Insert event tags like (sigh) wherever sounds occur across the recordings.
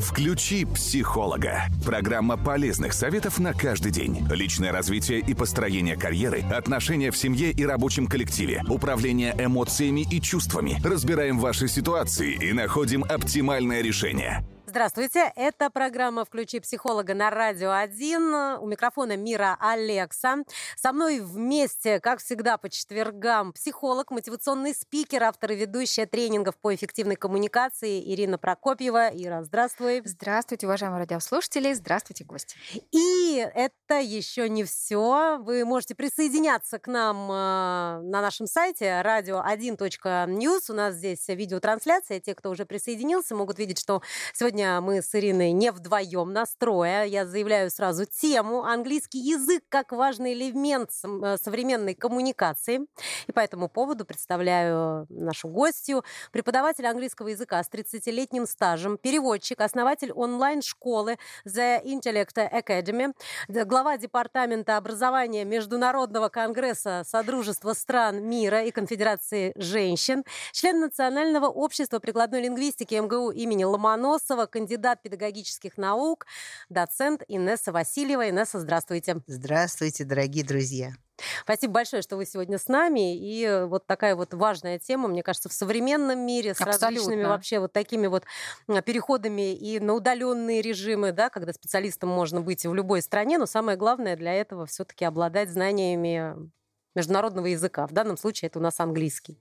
Включи психолога. Программа полезных советов на каждый день. Личное развитие и построение карьеры, отношения в семье и рабочем коллективе, управление эмоциями и чувствами. Разбираем ваши ситуации и находим оптимальное решение. Здравствуйте, это программа «Включи психолога» на Радио 1. У микрофона Мира Алекса. Со мной вместе, как всегда, по четвергам психолог, мотивационный спикер, автор и ведущая тренингов по эффективной коммуникации Ирина Прокопьева. Ира, здравствуй. Здравствуйте, уважаемые радиослушатели, здравствуйте, гости. И это еще не все. Вы можете присоединяться к нам э, на нашем сайте radio1.news. У нас здесь видеотрансляция. Те, кто уже присоединился, могут видеть, что сегодня мы с Ириной не вдвоем настроя. Я заявляю сразу тему «Английский язык как важный элемент э, современной коммуникации». И по этому поводу представляю нашу гостью, преподаватель английского языка с 30-летним стажем, переводчик, основатель онлайн-школы The Intellect Academy, глава департамента образования Международного конгресса Содружества стран мира и Конфедерации женщин, член Национального общества прикладной лингвистики МГУ имени Ломоносова, кандидат педагогических наук, доцент Инесса Васильева. Инесса, здравствуйте. Здравствуйте, дорогие друзья. Спасибо большое, что вы сегодня с нами. И вот такая вот важная тема, мне кажется, в современном мире с Абсолютно. различными вообще вот такими вот переходами и на удаленные режимы, да, когда специалистом можно быть в любой стране, но самое главное для этого все-таки обладать знаниями международного языка. В данном случае это у нас английский.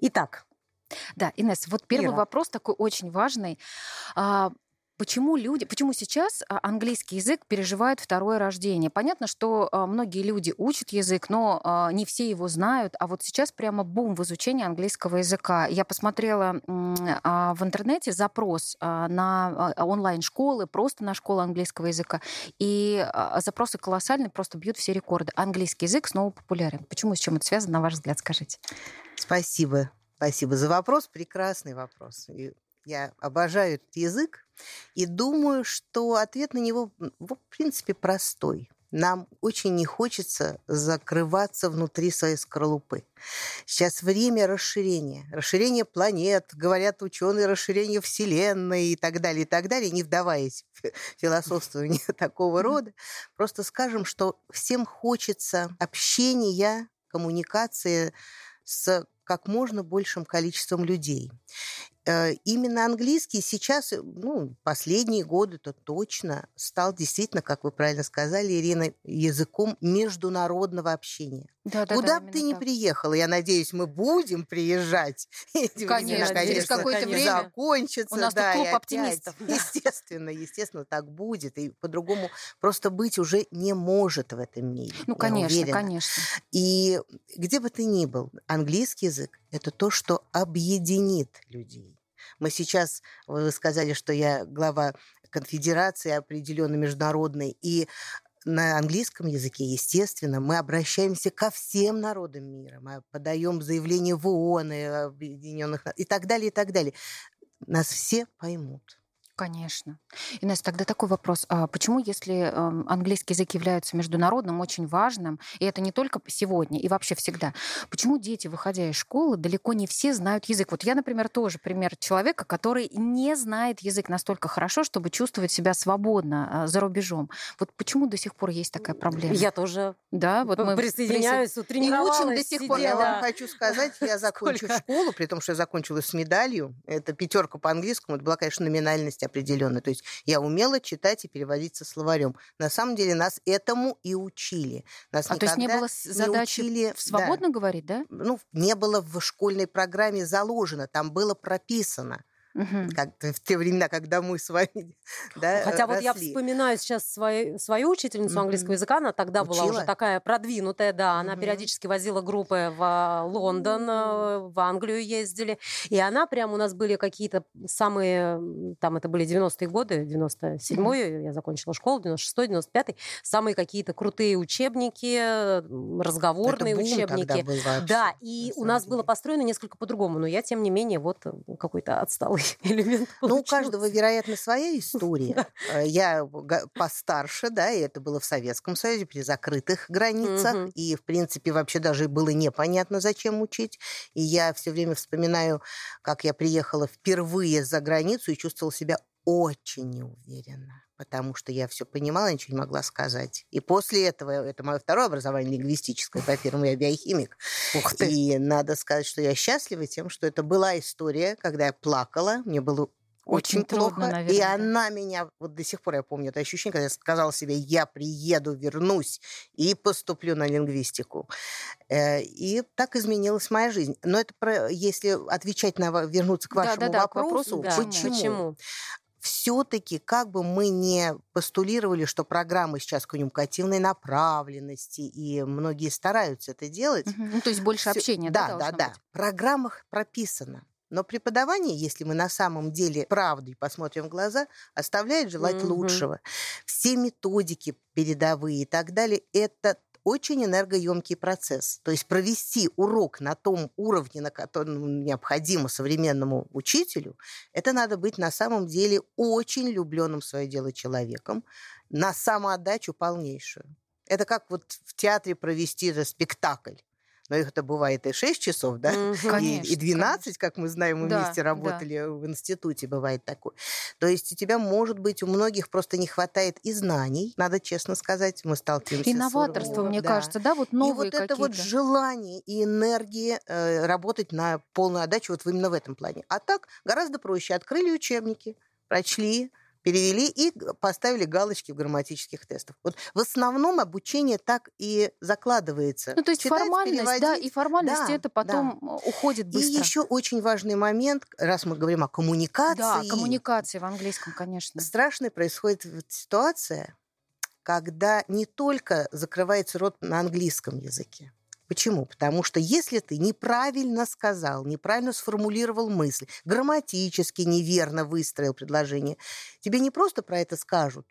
Итак, да, Инесс, вот первый Ира. вопрос такой очень важный. А, почему люди, почему сейчас а, английский язык переживает второе рождение? Понятно, что а, многие люди учат язык, но не все его знают, а вот сейчас прямо бум в изучении английского языка. Я посмотрела в интернете запрос на онлайн-школы, просто на школу английского языка, и запросы колоссальные, просто бьют все рекорды. Английский язык снова популярен. Почему, с чем это связано, на ваш взгляд, скажите? Спасибо. Спасибо за вопрос. Прекрасный вопрос. И я обожаю этот язык и думаю, что ответ на него, в принципе, простой. Нам очень не хочется закрываться внутри своей скорлупы. Сейчас время расширения. Расширение планет, говорят ученые, расширение Вселенной и так далее, и так далее, не вдаваясь в философствование (laughs) такого рода. Просто скажем, что всем хочется общения, коммуникации с как можно большим количеством людей. Э, именно английский сейчас, ну, последние годы-то точно стал действительно, как вы правильно сказали, Ирина, языком международного общения. Да, да, Куда да, бы ты ни приехала, я надеюсь, мы будем приезжать. (laughs) Конечно, времена, через какое-то время закончится. У нас да, клуб оптимистов. Да. (laughs) Естественно, естественно, так будет. И по-другому просто быть уже не может в этом мире. Ну, конечно, конечно. И где бы ты ни был, английский язык – это то, что объединит людей. Мы сейчас, вы сказали, что я глава конфедерации определенно международной, и на английском языке, естественно, мы обращаемся ко всем народам мира. Мы подаем заявление в ООН, и Объединенных и так далее, и так далее. Нас все поймут. Конечно. Инесса, тогда такой вопрос. А почему, если эм, английский язык является международным, очень важным, и это не только сегодня, и вообще всегда, почему дети, выходя из школы, далеко не все знают язык? Вот я, например, тоже пример человека, который не знает язык настолько хорошо, чтобы чувствовать себя свободно а, за рубежом. Вот почему до сих пор есть такая проблема? Я тоже да, вот мы присоединяюсь, присо... и учим до сих пор. Я вам хочу сказать, я (laughs) закончила школу, при том, что я закончила с медалью, это пятерка по английскому, это была, конечно, номинальность определенно. То есть я умела читать и переводить со словарем. На самом деле нас этому и учили. Нас а то есть не было задачи учили, свободно да, говорить, да? Ну, не было в школьной программе заложено, там было прописано. Угу. Как в те времена, когда мы с вами (laughs) да, Хотя росли. вот я вспоминаю сейчас свою, свою учительницу угу. английского языка, она тогда Учила? была уже такая продвинутая, да, она угу. периодически возила группы в Лондон, угу. в Англию ездили, и она прям у нас были какие-то самые, там это были 90-е годы, 97-й, угу. я закончила школу, 96-й, 95-й, самые какие-то крутые учебники, разговорные это учебники. Был вообще, да, и у нас было построено несколько по-другому, но я, тем не менее, вот какой-то отсталый (laughs) элемент получился. Ну, у каждого, вероятно, своя история. Э, я постарше, да, и это было в Советском Союзе при закрытых границах, и, в принципе, вообще даже было непонятно, зачем учить. И я все время вспоминаю, как я приехала впервые за границу и чувствовала себя очень неуверенно потому что я все понимала, ничего не могла сказать. И после этого, это мое второе образование лингвистическое, по фирму я биохимик. Ух ты. И надо сказать, что я счастлива тем, что это была история, когда я плакала, мне было очень, очень плохо. Трудно, наверное, и она меня, вот до сих пор я помню это ощущение, когда я сказала себе, я приеду, вернусь и поступлю на лингвистику. Э, и так изменилась моя жизнь. Но это про, если отвечать на вернуться к вашему да, да, да, вопросу, к вопросу, почему? почему? Все-таки, как бы мы не постулировали, что программы сейчас коммуникативной направленности, и многие стараются это делать. Угу. Ну, то есть больше всё... общения, да? Да, да, да. В программах прописано. Но преподавание, если мы на самом деле правдой посмотрим в глаза, оставляет желать mm лучшего. Все методики передовые и так далее, это очень энергоемкий процесс. То есть провести урок на том уровне, на котором необходимо современному учителю, это надо быть на самом деле очень влюбленным в свое дело человеком, на самоотдачу полнейшую. Это как вот в театре провести этот спектакль но их это бывает и 6 часов, да, и, и 12, конечно. как мы знаем, мы да, вместе работали да. в институте, бывает такое. То есть у тебя, может быть, у многих просто не хватает и знаний, надо честно сказать, мы сталкиваемся и новаторство, с уровнем, мне да. кажется, да, вот новые И вот это вот желание и энергия э, работать на полную отдачу вот именно в этом плане. А так гораздо проще. Открыли учебники, прочли, перевели и поставили галочки в грамматических тестах. Вот в основном обучение так и закладывается. Ну, то есть Читать, формальность, да, и формальность да, это потом да. уходит быстро. И еще очень важный момент, раз мы говорим о коммуникации. Да, коммуникации в английском, конечно. Страшная происходит ситуация, когда не только закрывается рот на английском языке, Почему? Потому что если ты неправильно сказал, неправильно сформулировал мысль, грамматически неверно выстроил предложение, тебе не просто про это скажут,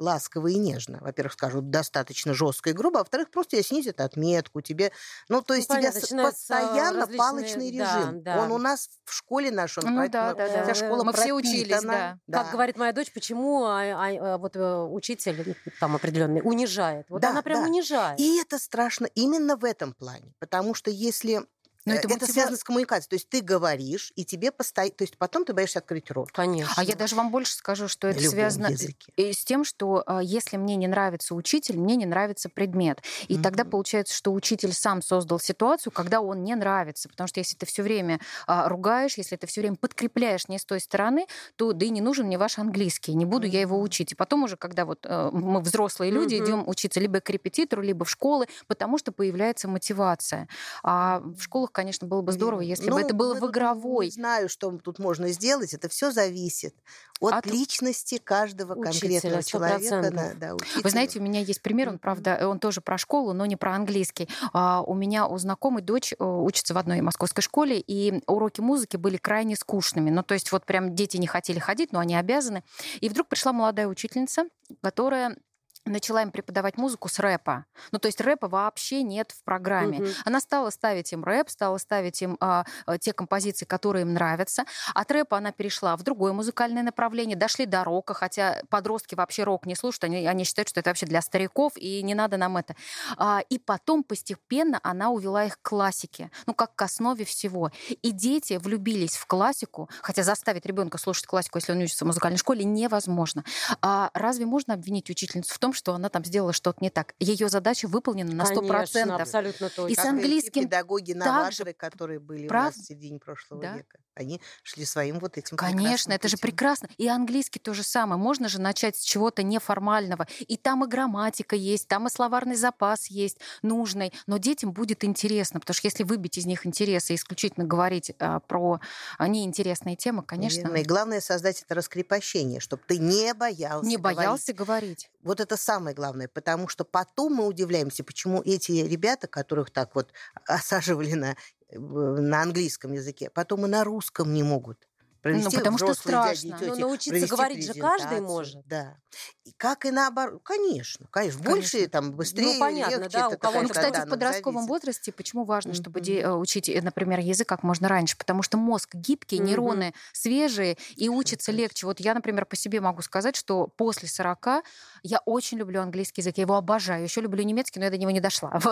ласково и нежно. Во-первых, скажут достаточно жестко и грубо, а во-вторых, просто тебе снизят отметку, тебе... Ну, то есть ну, тебя постоянно различные... палочный режим. Да, да. Он у нас в школе наш, он ну, да, да, да. вся школа Мы все учились, да. да. Как говорит моя дочь, почему а, а, а, вот э, учитель там определенный унижает? Вот да, она прям да. унижает. И это страшно именно в этом плане, потому что если но это, это мотива... связано с коммуникацией. То есть ты говоришь, и тебе постоянно... То есть потом ты боишься открыть рот. Конечно. А я даже вам больше скажу, что это связано языке. с тем, что а, если мне не нравится учитель, мне не нравится предмет. И mm-hmm. тогда получается, что учитель сам создал ситуацию, когда он не нравится. Потому что если ты все время а, ругаешь, если ты все время подкрепляешь не с той стороны, то да и не нужен мне ваш английский. Не буду mm-hmm. я его учить. И потом уже, когда вот а, мы взрослые люди mm-hmm. идем учиться либо к репетитору, либо в школы, потому что появляется мотивация. А в школах школах, конечно, было бы здорово, если ну, бы это было в игровой. Не знаю, что тут можно сделать. Это все зависит от, от личности каждого учителя, конкретного человека. Да, да, Вы знаете, у меня есть пример, он, правда, он тоже про школу, но не про английский. А, у меня у знакомой дочь э, учится в одной московской школе, и уроки музыки были крайне скучными. Ну, то есть вот прям дети не хотели ходить, но они обязаны. И вдруг пришла молодая учительница, которая начала им преподавать музыку с рэпа. Ну, то есть рэпа вообще нет в программе. Угу. Она стала ставить им рэп, стала ставить им а, а, те композиции, которые им нравятся. От рэпа она перешла в другое музыкальное направление, дошли до рока, хотя подростки вообще рок не слушают, они, они считают, что это вообще для стариков, и не надо нам это. А, и потом постепенно она увела их к классике, ну, как к основе всего. И дети влюбились в классику, хотя заставить ребенка слушать классику, если он учится в музыкальной школе, невозможно. А разве можно обвинить учительницу в том, что она там сделала что-то не так. Ее задача выполнена на сто процентов. абсолютно точно. И с английским педагоги-новаторы, которые были Прав... у нас в середине прошлого да? века, они шли своим вот этим Конечно, это путем. же прекрасно. И английский то же самое. Можно же начать с чего-то неформального. И там и грамматика есть, там и словарный запас есть нужный. Но детям будет интересно, потому что если выбить из них интерес и исключительно говорить а, про неинтересные темы, конечно. Верно. И главное создать это раскрепощение, чтобы ты не боялся Не боялся говорить. говорить. Вот это самое главное, потому что потом мы удивляемся, почему эти ребята, которых так вот осаживали на, на английском языке, потом и на русском не могут провести ну, потому что страшно. Дяди, тети, Но научиться говорить же каждый может. Да. И как и наоборот. Конечно, конечно. конечно. Больше, там, быстрее, ну, понятно, легче. Да, у кого ну, кстати, в подростковом зависит. возрасте почему важно, чтобы mm-hmm. учить, э, например, язык как можно раньше? Потому что мозг гибкий, mm-hmm. нейроны свежие, и учится легче. Вот я, например, по себе могу сказать, что после 40 я очень люблю английский язык, я его обожаю. Еще люблю немецкий, но я до него не дошла. (laughs)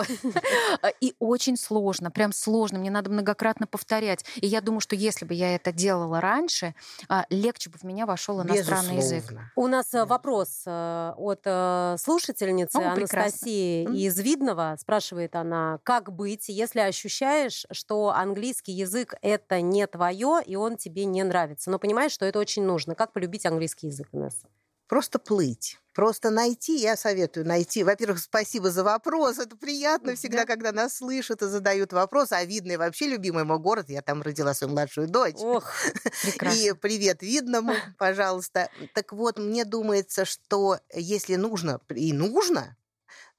(laughs) И очень сложно, прям сложно. Мне надо многократно повторять. И я думаю, что если бы я это делала раньше, раньше, а, легче бы в меня вошел иностранный Безусловно. язык. У нас э, вопрос э, от э, слушательницы О, прекрасно. Анастасии Мгм. из Видного. Спрашивает она, как быть, если ощущаешь, что английский язык это не твое, и он тебе не нравится, но понимаешь, что это очень нужно. Как полюбить английский язык, Инесса? Просто плыть. Просто найти, я советую найти. Во-первых, спасибо за вопрос. Это приятно всегда, Да. когда нас слышат и задают вопросы. А Видный вообще любимый мой город. Я там родила свою младшую дочь. Ох, (laughs) Прекрасно. И привет видному, (laughs) пожалуйста. Так вот, мне думается, что если нужно и нужно,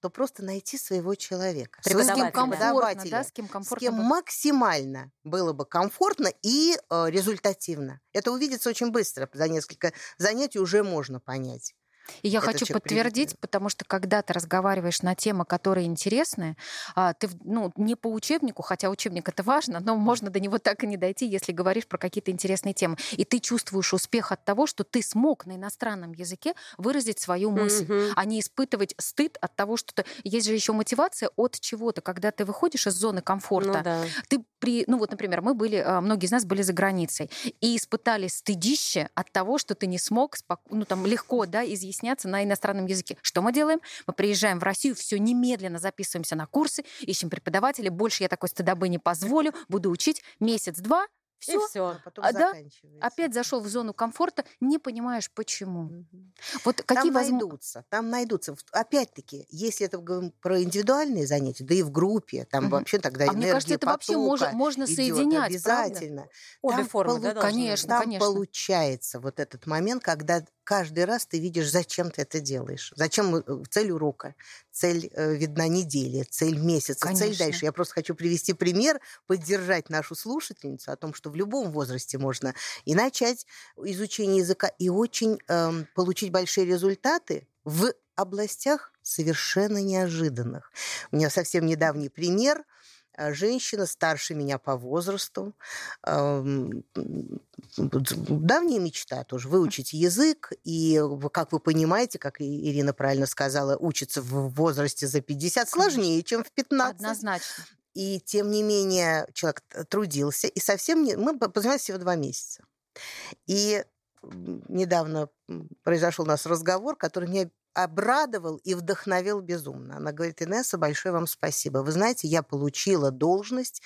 то просто найти своего человека. С кем Преподавателя. комфортно, да, с кем с комфортно. кем было. максимально было бы комфортно и э, результативно. Это увидится очень быстро. За несколько занятий уже можно понять. И я этот хочу подтвердить, потому что когда ты разговариваешь на темы, которые интересны, а, ты ну, не по учебнику, хотя учебник это важно, но можно до него так и не дойти, если говоришь про какие-то интересные темы. И ты чувствуешь успех от того, что ты смог на иностранном языке выразить свою мысль, мгм. а не испытывать стыд от того, что ты... Есть же еще мотивация от чего-то, когда ты выходишь из зоны комфорта, Ну да. ты при, ну вот, например, мы были, а, многие из нас были за границей и испытали стыдище от того, что ты не смог, спок- ну там легко, да, изъясняться на иностранном языке. Что мы делаем? Мы приезжаем в Россию, все немедленно записываемся на курсы, ищем преподавателей. Больше я такой стыдобы не позволю, буду учить месяц-два. И Все, все. А потом А, да, опять зашел в зону комфорта, не понимаешь почему. Мгм. Вот Там какие возможности? найдутся, там найдутся. Опять-таки, если это говорим про индивидуальные занятия, да и в группе, там Мгм. вообще тогда А энергия мне кажется, это вообще можно идет соединять, правда? обязательно. Обе Там формы, полу- да, должны Конечно? Там конечно. получается вот этот момент, когда каждый раз ты видишь, зачем ты это делаешь. Зачем э, цель урока, цель э, видна недели, цель месяца, цель Конечно. дальше. Я просто хочу привести пример, поддержать нашу слушательницу о том, что в любом возрасте можно и начать изучение языка, и очень эм, получить большие результаты в областях совершенно неожиданных. У меня совсем недавний пример – а, женщина старше меня по возрасту. Ам, м, Давняя мечта тоже выучить язык. И, как вы понимаете, как Ирина правильно сказала, учиться в возрасте за 50 сложнее, чем в 15. Однозначно. И тем не менее человек трудился. И совсем не... Мы по- познакомились всего два месяца. И недавно произошел у нас разговор, который меня обрадовал и вдохновил безумно. Она говорит, Инесса, большое вам спасибо. Вы знаете, я получила должность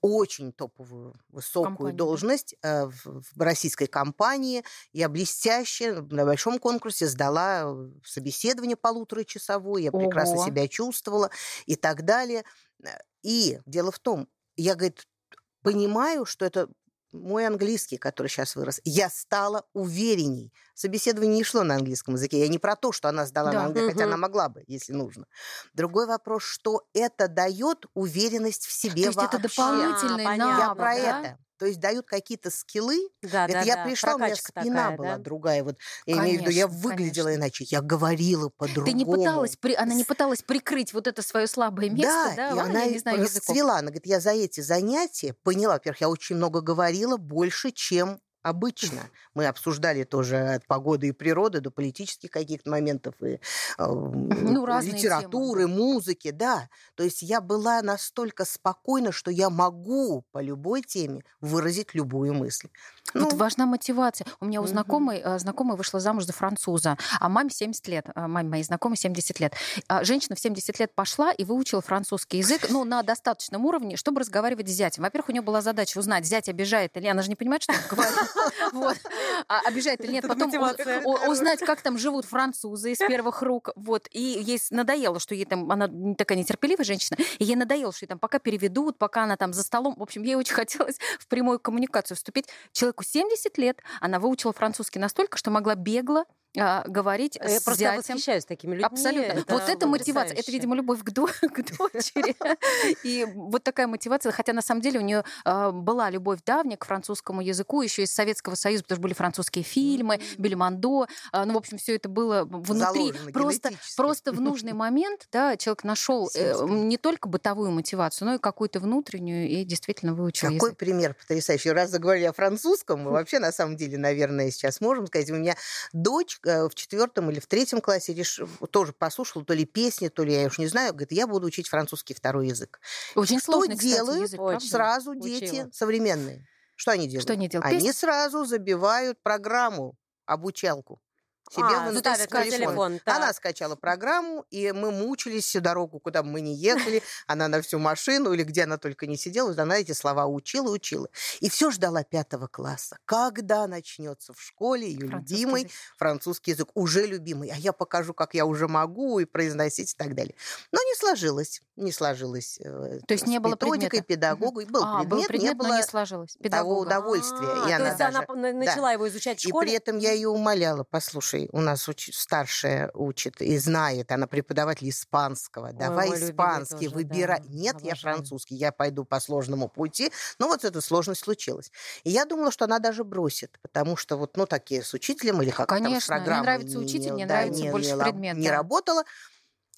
очень топовую, высокую Компании, да? должность э, в, российской компании. Я блестяще на большом конкурсе сдала э, собеседование полуторачасовое. Я прекрасно Ого. себя чувствовала и так далее. Э, И дело в том, я, говорит, понимаю, что это мой английский, который сейчас вырос, я стала уверенней. Собеседование не шло на английском языке. Я не про то, что она сдала Да. на английском, хотя она могла бы, если нужно. Другой вопрос, что это дает уверенность в себе То есть это вообще. дополнительный А, понятно. Я навык, про да? это. То есть дают какие-то скиллы. Да, это да, я да. пришла, у меня Прокачка спина такая, была да? другая. Вот, я имею в виду, я Конечно, выглядела конечно. иначе, я говорила по-другому. Ты не пыталась, при... она не пыталась прикрыть вот это свое слабое место, да? и Ладно, она я не знаю языков. расцвела. Она говорит, я за эти занятия поняла, во-первых, я очень много говорила, больше, чем обычно. Мы обсуждали тоже от погоды и природы до политических каких-то моментов и э, Ну, литературы, музыки, да. То есть я была настолько спокойна, что я могу по любой теме выразить любую мысль. Вот Ну, важна мотивация. У меня у знакомой, э, знакомая вышла замуж за француза, а маме 70 лет, а маме моей знакомой 70 лет. А Женщина в 70 лет пошла и выучила французский язык, ну, на достаточном уровне, чтобы разговаривать с зятем. Во-первых, у нее была задача узнать, зять обижает или... Она же не понимает, что он говорит. (laughs) А обижает или нет. Потом узнать, как там живут французы из первых рук. Вот. И ей надоело, что ей там... Она такая нетерпеливая женщина. И ей надоело, что ей там пока переведут, пока она там за столом. В общем, ей очень хотелось в прямую коммуникацию вступить. Человеку 70 лет, она выучила французский настолько, что могла бегло а, говорить Я с просто зятем. восхищаюсь такими людьми. Абсолютно. вот это мотивация. Это, видимо, любовь к, до- (laughs) к дочери. И вот такая мотивация. Хотя на самом деле у нее была любовь давняя к французскому языку, еще из Советского Союза, потому что были французские фильмы. Бельмондо. А, Ну, в общем, все это было внутри. заложено Просто, просто в нужный момент, да, человек нашел э, не только бытовую мотивацию, но и какую-то внутреннюю и действительно выучил Какой язык. пример потрясающий. Раз заговорили о французском, мы вообще, на самом деле, наверное, сейчас можем сказать. У меня дочь э, в четвертом или в третьем классе реш... тоже послушала то ли песни, то ли я уж не знаю, говорит, я буду учить французский второй язык. Очень Что сложный, кстати, делают? язык, Очень. правда? Сразу Учила. дети современные. Что они делают? Что они делают? Они сразу забивают программу, обучалку себе а, в ну, ставят телефон. телефон Она скачала программу, и мы мучились всю дорогу, куда бы мы ни ехали. Она на всю машину или где она только не сидела, она эти слова учила, учила. И все ждала пятого класса. Когда начнется в школе ее любимый язык. французский язык, уже любимый. А я покажу, как я уже могу и произносить и так далее. Но не сложилось. Не сложилось. Э, То есть не было методикой, педагогой. Был а, предмет, был предмет, не было не сложилось. Педагога. того удовольствия. А, и она то есть даже... она начала да. его изучать в школе? И при этом я ее умоляла, послушай, слушай, у нас уч... старшая учит и знает, она преподаватель испанского. Давай Ой, испанский, тоже, выбирай. Да. Нет, Обожаю. я французский, я пойду по сложному пути. Но вот эта сложность случилась. И я думала, что она даже бросит, потому что вот, ну, такие с учителем или как Конечно, там с программой. мне нравится учитель, мне да, нравится не, больше не, предмет. Не да. работала.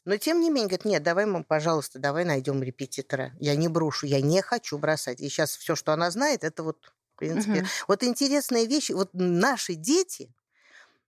Но тем не менее, говорит, нет, давай мы, пожалуйста, давай найдем репетитора. Я не брошу, я не хочу бросать. И сейчас все, что она знает, это вот, в принципе, угу. вот интересные вещи. Вот наши дети,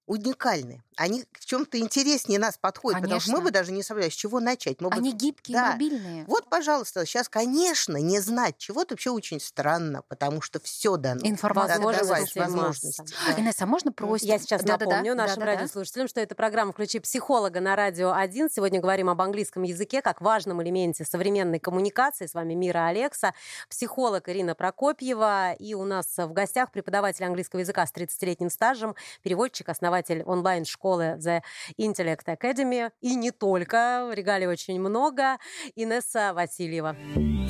уникальны. Они в чем-то интереснее нас подходят, конечно. потому что мы бы даже не соображали, с чего начать. Мы Они бы... гибкие, да. мобильные. Вот, пожалуйста, сейчас, конечно, не знать чего-то вообще очень странно, потому что все дано. Информация, возможности. возможности. Да. Инесса, а можно просить? Я сейчас да, напомню да, нашим да, радиослушателям, что это программа «Включи психолога» на Радио 1. Сегодня говорим об английском языке как важном элементе современной коммуникации. С вами Мира Алекса, психолог Ирина Прокопьева. И у нас в гостях преподаватель английского языка с 30-летним стажем, переводчик, основатель онлайн-школы The Intellect Academy. И не только, регалий очень много. Инесса Васильева.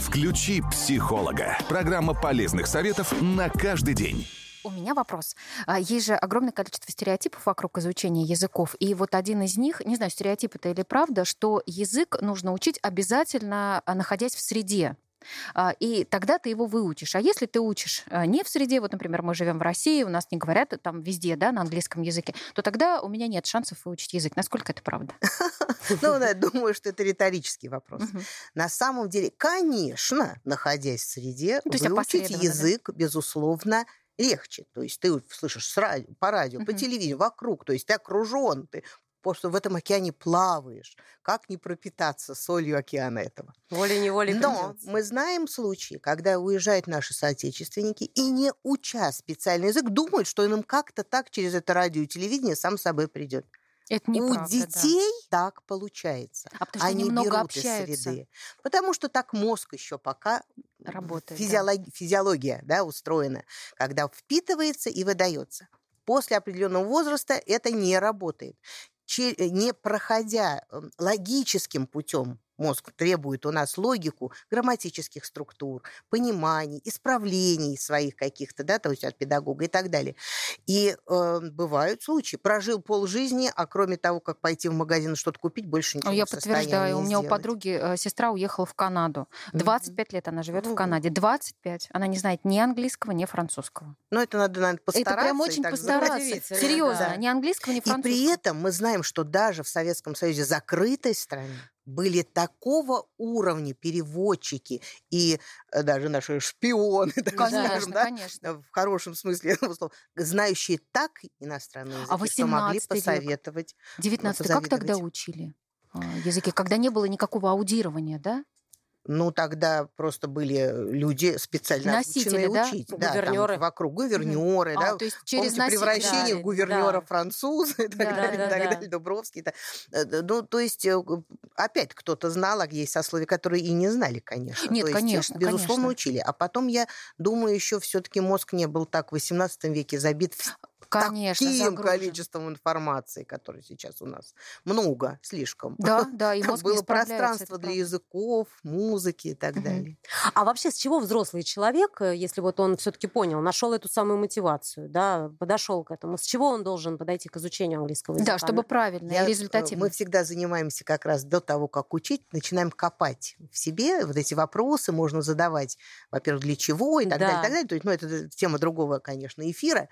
Включи психолога. Программа полезных советов на каждый день. У меня вопрос. А, есть же огромное количество стереотипов вокруг изучения языков. И вот один из них, не знаю, стереотип это или правда, что язык нужно учить обязательно, а, находясь в среде. А, и тогда ты его выучишь. А если ты учишь а, не в среде, вот, например, мы живем в России, у нас не говорят там везде, да, на английском языке, то тогда у меня нет шансов выучить язык. Насколько это правда? (laughs) Ну, я думаю, что это риторический вопрос. На самом деле, конечно, находясь в среде, выучить язык, безусловно, легче. То есть ты слышишь по радио, по телевидению, вокруг, то есть ты окружен, ты что в этом океане плаваешь. Как не пропитаться солью океана этого? Волей-неволей Но придется. мы знаем случаи, когда уезжают наши соотечественники и, не уча специальный язык, думают, что им как-то так через это радио и телевидение сам собой придет. Это не У детей да. так получается. А потому что они, много общаются. из среды. Потому что так мозг еще пока работает. Физиология, да. физиология да, устроена, когда впитывается и выдается. После определенного возраста это не работает. Э, не проходя эм, логическим путем Мозг требует у нас логику грамматических структур, пониманий, исправлений своих каких-то, да, то есть от педагога и так далее. И э, бывают случаи. Прожил полжизни, а кроме того, как пойти в магазин что-то купить, больше ничего Я подтверждаю. У меня сделать. у подруги э, сестра уехала в Канаду. 25 mm-hmm. лет она живет mm-hmm. в Канаде. 25. Она не знает ни английского, ни французского. Но это надо, наверное, постараться. Это прям очень постараться. Серьезно. Да. Ни английского, ни французского. И при этом мы знаем, что даже в Советском Союзе закрытой стране были такого уровня переводчики и э, даже наши шпионы, (laughs) так конечно, скажем, да, конечно. в хорошем смысле слова, знающие так иностранные языки, а что могли посоветовать. 19 как тогда учили а, языки? Когда не было никакого аудирования, да? Ну, тогда просто были люди специально Носители, да? учить. Да, гувернеры. Там вокруг гувернеры, угу. да. А, то есть через Помните, превращение да, в гувернера да. француза и так да, далее, да, и так да. далее, Дубровский. -то. Ну, то есть, э, опять кто-то знал, а есть сословия, которые и не знали, конечно. Нет, то конечно, есть, безусловно, конечно. учили. А потом, я думаю, еще все-таки мозг не был так в XVIII веке забит Конечно, таким загружен. количеством информации, которой сейчас у нас много, слишком. Да, (laughs) да, и мозг Было пространство для языков, музыки и так угу. далее. А вообще с чего взрослый человек, э, если вот он все-таки понял, нашел эту самую мотивацию, да, подошел к этому, с чего он должен подойти к изучению английского языка? Да, чтобы правильно Я, и результативно. Мы всегда занимаемся как раз до того, как учить, начинаем копать в себе вот эти вопросы, можно задавать, во-первых, для чего и так да. далее, и так далее. То есть, ну, это тема другого, конечно, эфира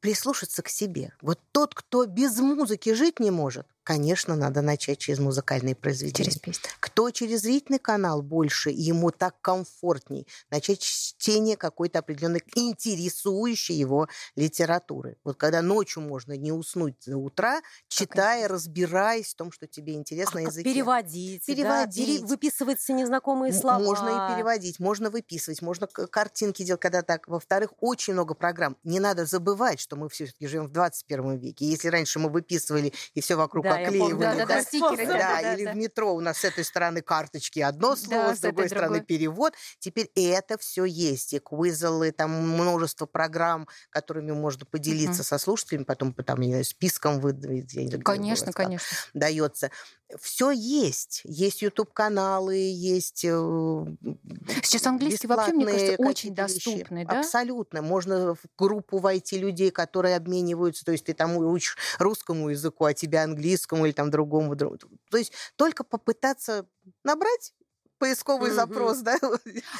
прислушаться к себе. Вот тот, кто без музыки жить не может, конечно, надо начать через музыкальные произведения. Через песню. Кто через зрительный канал больше, ему так комфортней начать чтение какой-то определенной интересующей его литературы. Вот когда ночью можно не уснуть до утра, читая, разбираясь в том, что тебе интересно а языке. переводить, переводить. Да? выписывать все незнакомые слова. Можно и переводить, можно выписывать, можно картинки делать, когда так. Во-вторых, очень много программ. Не надо забывать, что мы все-таки живем в 21 веке. Если раньше мы выписывали и все вокруг да, оклеивали, да, да, да, стикеры, да, да, да, или да. в метро у нас с этой стороны карточки одно слово, да, с другой стороны другой. перевод. Теперь это все есть. И и там множество программ, которыми можно поделиться угу. со слушателями, потом там, не знаю, списком выдавить. Конечно, конечно. Дается все есть. Есть YouTube-каналы, есть э, Сейчас английский вообще, мне кажется, очень доступный, вещи. да? Абсолютно. Можно в группу войти людей, которые обмениваются, то есть ты там учишь русскому языку, а тебя английскому или там другому. То есть только попытаться набрать поисковый mm-hmm. запрос, да.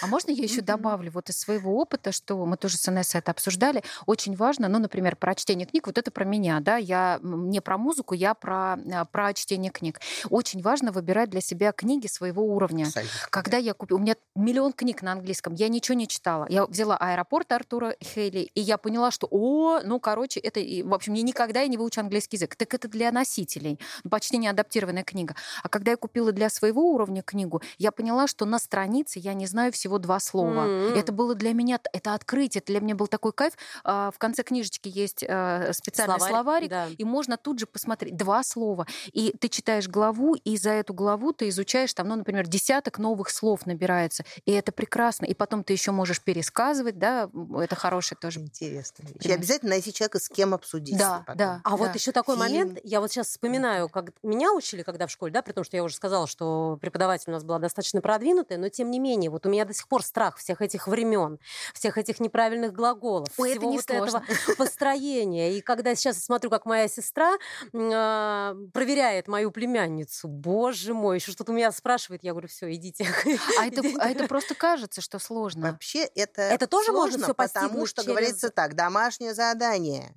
А можно я еще добавлю вот из своего опыта, что мы тоже с Инессой это обсуждали, очень важно, ну, например, про чтение книг, вот это про меня, да, я не про музыку, я про, а, про чтение книг. Очень важно выбирать для себя книги своего уровня. Абсолютно. Когда я купила, у меня миллион книг на английском, я ничего не читала. Я взяла «Аэропорт» Артура Хейли, и я поняла, что, о, ну, короче, это, в общем, я никогда я не выучу английский язык. Так это для носителей, почти не адаптированная книга. А когда я купила для своего уровня книгу, я поняла, поняла, что на странице я не знаю всего два слова. Mm-hmm. Это было для меня, это открытие, для меня был такой кайф. А, в конце книжечки есть э, специальный Словарь, словарик, да. и можно тут же посмотреть два слова. И ты читаешь главу, и за эту главу ты изучаешь, там, ну, например, десяток новых слов набирается. И это прекрасно. И потом ты еще можешь пересказывать, да, это хорошее тоже. Интересно. И обязательно найти человека, с кем обсудить. Да, потом. да. А да. вот еще такой Фильм. момент, я вот сейчас вспоминаю, как меня учили, когда в школе, да, при том, что я уже сказала, что преподаватель у нас была достаточно достаточно продвинутая, но тем не менее, вот у меня до сих пор страх всех этих времен, всех этих неправильных глаголов, Ой, всего это не вот сложно. этого (laughs) построения. И когда сейчас смотрю, как моя сестра э, проверяет мою племянницу, боже мой, еще что-то у меня спрашивает, я говорю, все, идите. А (laughs) это, а это просто кажется, что сложно. Вообще это, это тоже сложно, можно все потому что через... говорится так, домашнее задание.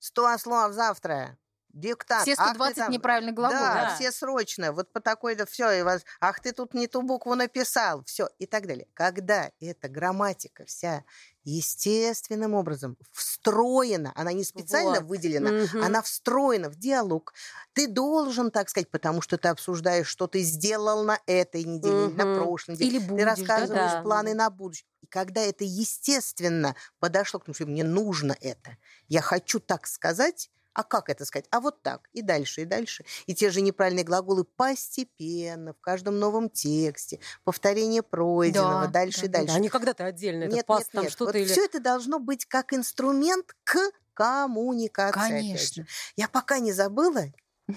100 слов завтра диктант. Все 120 там... неправильных глаголов. Да, да, все срочно. Вот по такой, да все, и вас, ах, ты тут не ту букву написал, все, и так далее. Когда эта грамматика вся естественным образом встроена, она не специально вот. выделена, угу. она встроена в диалог. Ты должен, так сказать, потому что ты обсуждаешь, что ты сделал на этой неделе, угу. на прошлой неделе. Или будешь, ты рассказываешь да, планы на будущее. И когда это естественно подошло к тому, что мне нужно это, я хочу так сказать, а как это сказать? А вот так. И дальше, и дальше. И те же неправильные глаголы постепенно, в каждом новом тексте, повторение пройденного, да, дальше да, и дальше. Да, они когда-то отдельно, нет, пас, нет, там нет. что-то вот или... Все это должно быть как инструмент к коммуникации. Конечно. Я пока не забыла,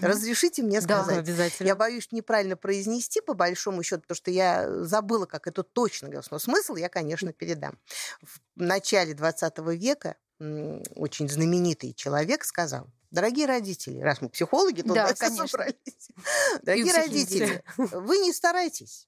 Разрешите мне сказать. Да, обязательно. Я боюсь неправильно произнести, по большому счету, потому что я забыла, как это точно говорилось. Но смысл я, конечно, передам. В начале 20 века очень знаменитый человек сказал, дорогие родители, раз мы психологи, то да, (laughs) конечно. собрались. (laughs) Дорогие родители, (laughs) вы не старайтесь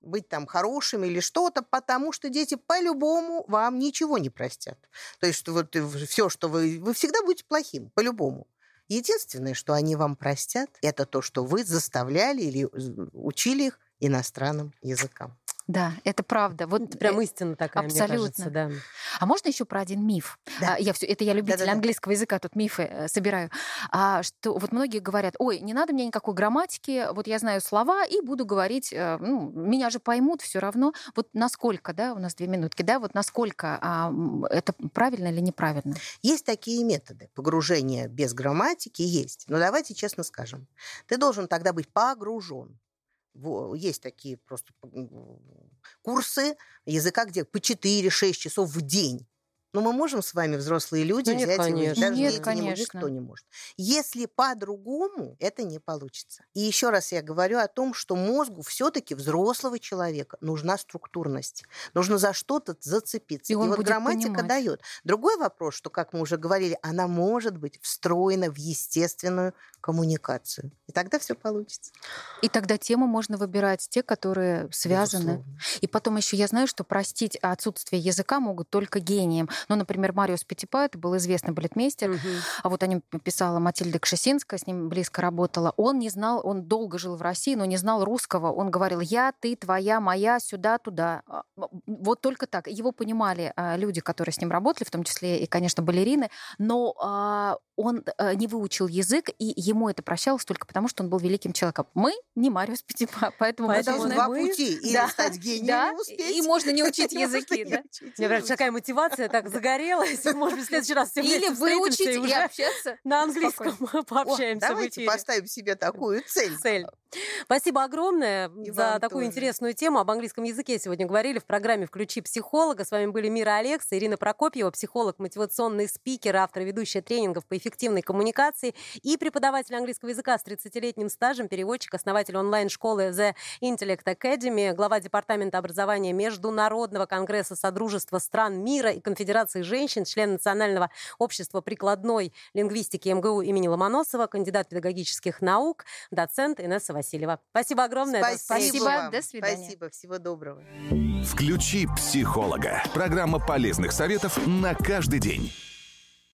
быть там хорошими или что-то, потому что дети по-любому вам ничего не простят. То есть вот все, что вы... Вы всегда будете плохим, по-любому. Единственное, что они вам простят, это то, что вы заставляли или учили их иностранным языкам. Да, это правда. Вот это прям э, истина такая, абсолютно. мне кажется, да. А можно еще про один миф? Да. А, я все, это я любитель да, да, английского языка, тут мифы э, собираю. А, что вот многие говорят, ой, не надо мне никакой грамматики, вот я знаю слова и буду говорить, э, ну, меня же поймут все равно. Вот насколько, да, у нас две минутки, да, вот насколько а, это правильно или неправильно? Есть такие методы погружения без грамматики, есть. Но давайте честно скажем, ты должен тогда быть погружен есть такие просто курсы языка, где по 4-6 часов в день. Но мы можем с вами, взрослые люди, ну, нет, взять конечно. даже нет, не, конечно. никто не может. Если по-другому, это не получится. И еще раз я говорю о том, что мозгу все-таки взрослого человека нужна структурность. Нужно за что-то зацепиться. И, И вот грамматика понимать. дает. Другой вопрос, что, как мы уже говорили, она может быть встроена в естественную коммуникацию. И тогда все получится. И тогда темы можно выбирать те, которые связаны. Безусловно. И потом еще я знаю, что простить отсутствие языка могут только гением. Ну, например, Мариус Петипа, это был известный балетмейстер, угу. а вот о нем писала Матильда Кшесинская, с ним близко работала. Он не знал, он долго жил в России, но не знал русского. Он говорил «я, ты, твоя, моя, сюда, туда». А, вот только так. Его понимали а, люди, которые с ним работали, в том числе и, конечно, балерины, но а, он э, не выучил язык, и ему это прощалось только потому, что он был великим человеком. Мы не Мариус Петипа, поэтому, (laughs) поэтому мы должны... Два пути. Или да, стать гением да, и успеть. И можно не учить (laughs) языки. Да? Мне прям такая мотивация так загорелась. (laughs) Может быть, в следующий раз все Или выучить и общаться. На английском пообщаемся Давайте поставим себе такую цель. Цель. Спасибо огромное и за такую тоже. интересную тему. Об английском языке сегодня говорили в программе «Включи психолога». С вами были Мира Алекс, Ирина Прокопьева, психолог, мотивационный спикер, автор и ведущая тренингов по эффективной коммуникации и преподаватель английского языка с 30-летним стажем, переводчик, основатель онлайн-школы The Intellect Academy, глава департамента образования Международного конгресса Содружества стран мира и Конфедерации женщин, член Национального общества прикладной лингвистики МГУ имени Ломоносова, кандидат педагогических наук, доцент Инесса Васильева. Спасибо огромное. Спасибо. Спасибо. До свидания. Спасибо. Всего доброго. Включи психолога. Программа полезных советов на каждый день.